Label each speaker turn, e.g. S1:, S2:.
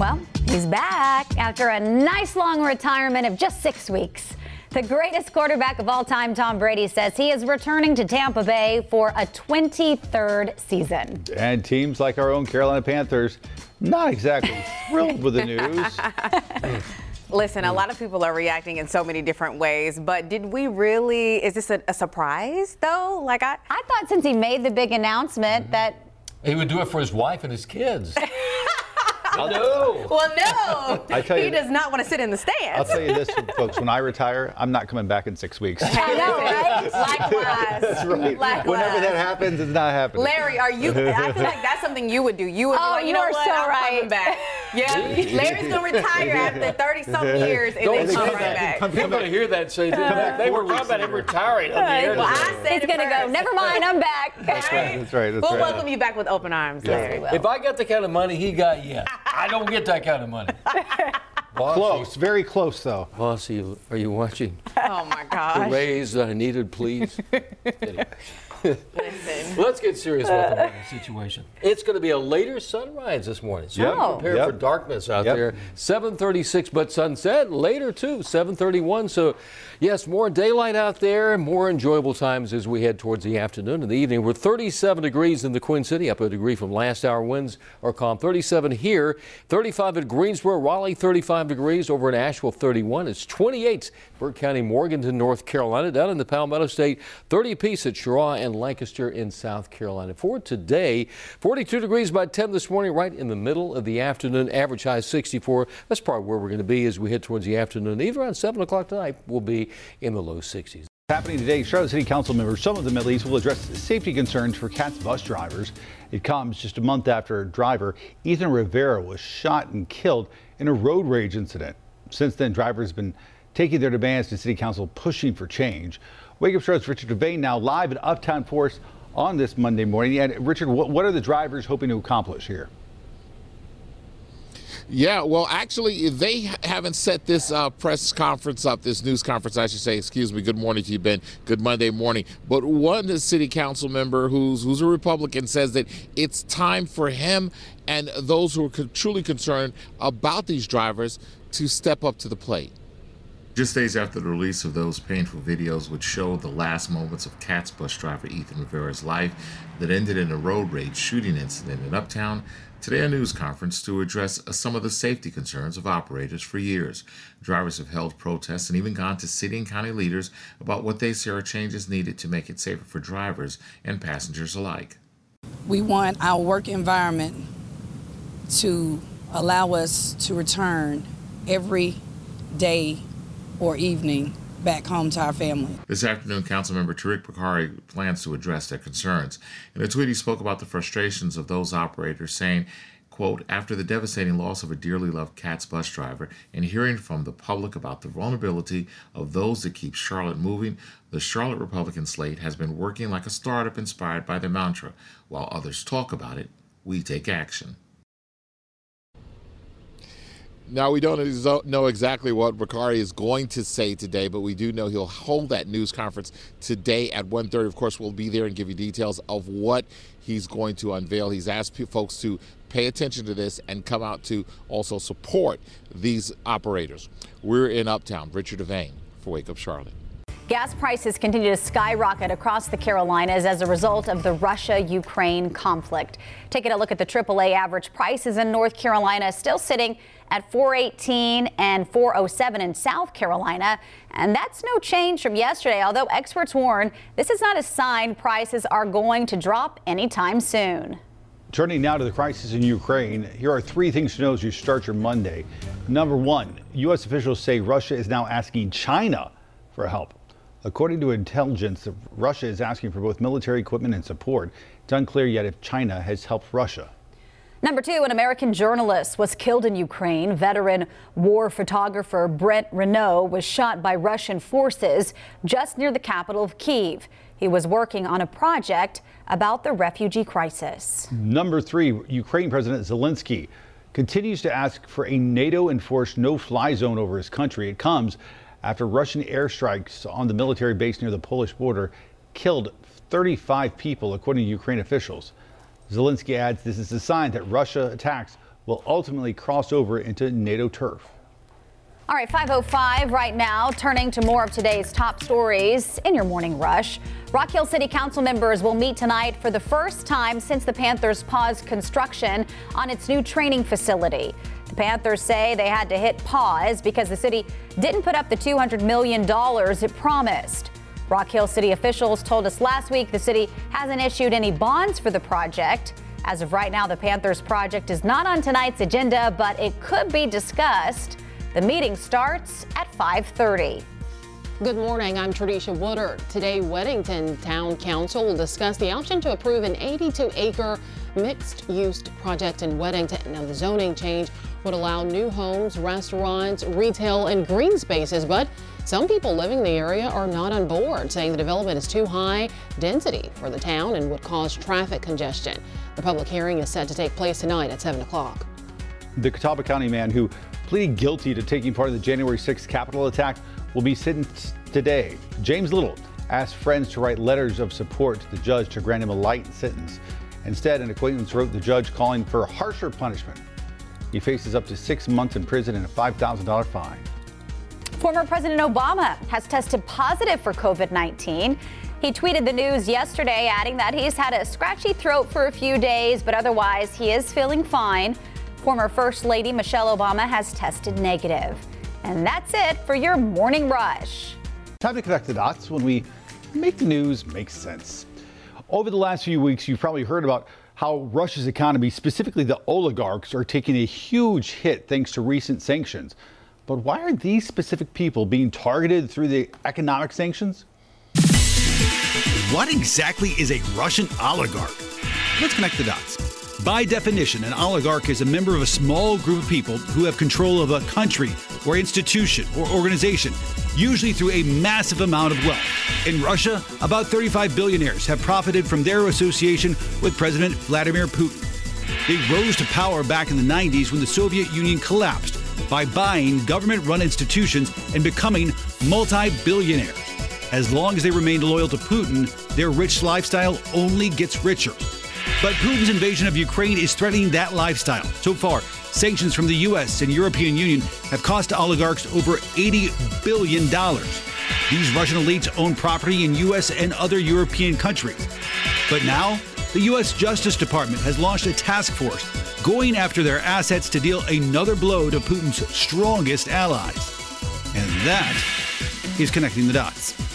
S1: Well, he's back after a nice long retirement of just six weeks. The greatest quarterback of all time, Tom Brady, says he is returning to Tampa Bay for a 23rd season.
S2: And teams like our own Carolina Panthers, not exactly thrilled with the news.
S3: Listen, a lot of people are reacting in so many different ways, but did we really, is this a, a surprise though? Like I,
S1: I thought since he made the big announcement that
S4: He would do it for his wife and his kids. no.
S3: well, no,
S2: I tell you-
S3: he does not want to sit in the stands.
S2: I'll tell you this, folks, when I retire, I'm not coming back in six weeks.
S1: I know, right?
S3: Likewise.
S2: That's right.
S3: Likewise.
S2: Whenever that happens, it's not happening.
S3: Larry, are you? I feel like that's something you would do. You would
S1: Oh,
S3: be like, you
S1: you
S3: know
S1: are
S3: what?
S1: so
S3: I'm
S1: right.
S3: coming back. Yeah, Larry's gonna retire after 30 something years and
S4: Don't
S3: then come right
S4: that.
S3: back.
S4: People going to hear that and say, they were talking about him retiring on the air
S3: Well. I said
S1: He's
S3: it
S1: going to go, never mind, I'm back.
S2: That's right. That's right. That's
S3: We'll
S2: right.
S3: welcome you back with open arms, Larry.
S4: If I got the kind of money he got, yeah. I don't get that kind of money. Bossy,
S2: Close, very close though.
S4: Bossy, are you watching?
S3: Oh my gosh.
S4: The
S3: gosh.
S4: raise that I needed, please. Anyway.
S3: Listen.
S4: Let's get serious about the weather situation. It's going to be a later sunrise this morning. So
S2: Yep.
S4: be prepared
S2: Yep.
S4: for darkness out
S2: Yep.
S4: there. 736, but sunset later too, 731. So, yes, more daylight out there, more enjoyable times as we head towards the afternoon and the evening. We're 37 degrees in the Queen City, up a degree from last hour. Winds are calm. 37 here, 35 at Greensboro, Raleigh, 35 degrees. Over in Asheville, 31. It's 28, Burke County, Morganton, North Carolina. Down in the Palmetto State, 30 apiece at Cheraw and Lancaster in South Carolina. For today, 42 degrees by 10 this morning, right in the middle of the afternoon. Average high 64. That's probably where we're going to be as we head towards the afternoon. Even around 7 o'clock tonight, we'll be in the low 60s.
S2: Happening today, Charlotte City Council members, some of them at least, will address safety concerns for CATS bus drivers. It comes just a month after driver Ethan Rivera was shot and killed in a road rage incident. Since then, drivers have been taking their demands to City Council, pushing for change. Wake Up Show's Richard DeVayne now live at Uptown Forest on this Monday morning. And Richard, what, are the drivers hoping to accomplish here?
S5: Yeah, well, actually, they haven't set this uh, press conference up, this news conference, I should say. Excuse me. Good morning to you, Ben. Good Monday morning. But one city council member who's who's a Republican says that it's time for him and those who are truly concerned about these drivers to step up to the plate.
S6: Just days after the release of those painful videos which showed the last moments of CATS bus driver Ethan Rivera's life that ended in a road rage shooting incident in Uptown, today a news conference to address uh, some of the safety concerns of operators for years. Drivers have held protests and even gone to city and county leaders about what they say are changes needed to make it safer for drivers and passengers alike.
S7: We want our work environment to allow us to return every day or evening back home to our family.
S6: This afternoon, Councilmember Tariq Bokhari plans to address their concerns. In a tweet, he spoke about the frustrations of those operators, saying, quote, after the devastating loss of a dearly loved CATS bus driver and hearing from the public about the vulnerability of those that keep Charlotte moving, the Charlotte Republican slate has been working like a startup inspired by their mantra. While others talk about it, we take action.
S5: Now, we don't know exactly what Bokhari is going to say today, but we do know he'll hold that news conference today at 1.30. Of course, we'll be there and give you details of what he's going to unveil. He's asked folks to pay attention to this and come out to also support these operators. We're in Uptown. Richard DeVayne for Wake Up Charlotte.
S1: Gas prices continue to skyrocket across the Carolinas as a result of the Russia Ukraine conflict. Taking a look at the AAA average prices in North Carolina, still sitting at 418 and 407 in South Carolina. And that's no change from yesterday, although experts warn this is not a sign prices are going to drop anytime soon.
S2: Turning now to the crisis in Ukraine, here are three things to know as you start your Monday. Number one, U.S. officials say Russia is now asking China for help. According to intelligence, Russia is asking for both military equipment and support. It's unclear yet if China has helped Russia.
S1: Number two, an American journalist was killed in Ukraine. Veteran war photographer Brent Renaud was shot by Russian forces just near the capital of Kiev. He was working on a project about the refugee crisis.
S2: Number three, Ukraine President Zelensky continues to ask for a NATO enforced no fly zone over his country. It comes after Russian airstrikes on the military base near the Polish border killed 35 people, according to Ukraine officials. Zelensky adds this is a sign that Russia attacks will ultimately cross over into NATO turf.
S1: All right, 505 right now, turning to more of today's top stories in your morning rush. Rock Hill City Council members will meet tonight for the first time since the Panthers paused construction on its new training facility. The Panthers say they had to hit pause because the city didn't put up the $200 million it promised. Rock Hill City officials told us last week the city hasn't issued any bonds for the project. As of right now, the Panthers project is not on tonight's agenda, but it could be discussed. The meeting starts at 5:30.
S8: Good morning. I'm Tradisha Woodard. Today, Weddington Town Council will discuss the option to approve an 82-acre mixed-use project in Weddington. Now, the zoning change would allow new homes, restaurants, retail, and green spaces, but some people living in the area are not on board, saying the development is too high density for the town and would cause traffic congestion. The public hearing is set to take place tonight at 7 o'clock.
S2: The Catawba County man who pleaded guilty to taking part in the January 6th Capitol attack will be sentenced today. James Little asked friends to write letters of support to the judge to grant him a light sentence. Instead, an acquaintance wrote the judge calling for harsher punishment. He faces up to six months in prison and a $5,000 fine.
S1: Former President Obama has tested positive for COVID 19. He tweeted the news yesterday, adding that he's had a scratchy throat for a few days, but otherwise he is feeling fine. Former First Lady Michelle Obama has tested negative. And that's it for your morning rush.
S2: Time to connect the dots when we make the news make sense. Over the last few weeks, you've probably heard about how Russia's economy, specifically the oligarchs, are taking a huge hit thanks to recent sanctions. But why are these specific people being targeted through the economic sanctions?
S9: What exactly is a Russian oligarch? Let's connect the dots. By definition, an oligarch is a member of a small group of people who have control of a country or institution or organization, usually through a massive amount of wealth. In Russia, about 35 billionaires have profited from their association with President Vladimir Putin. They rose to power back in the 90s when the Soviet Union collapsed by buying government run institutions and becoming multi billionaires. As long as they remained loyal to Putin, their rich lifestyle only gets richer. But Putin's invasion of Ukraine is threatening that lifestyle. So far, sanctions from the U.S. and European Union have cost oligarchs over $80 billion. These Russian elites own property in U.S. and other European countries. But now, the U.S. Justice Department has launched a task force going after their assets to deal another blow to Putin's strongest allies. And that is connecting the dots.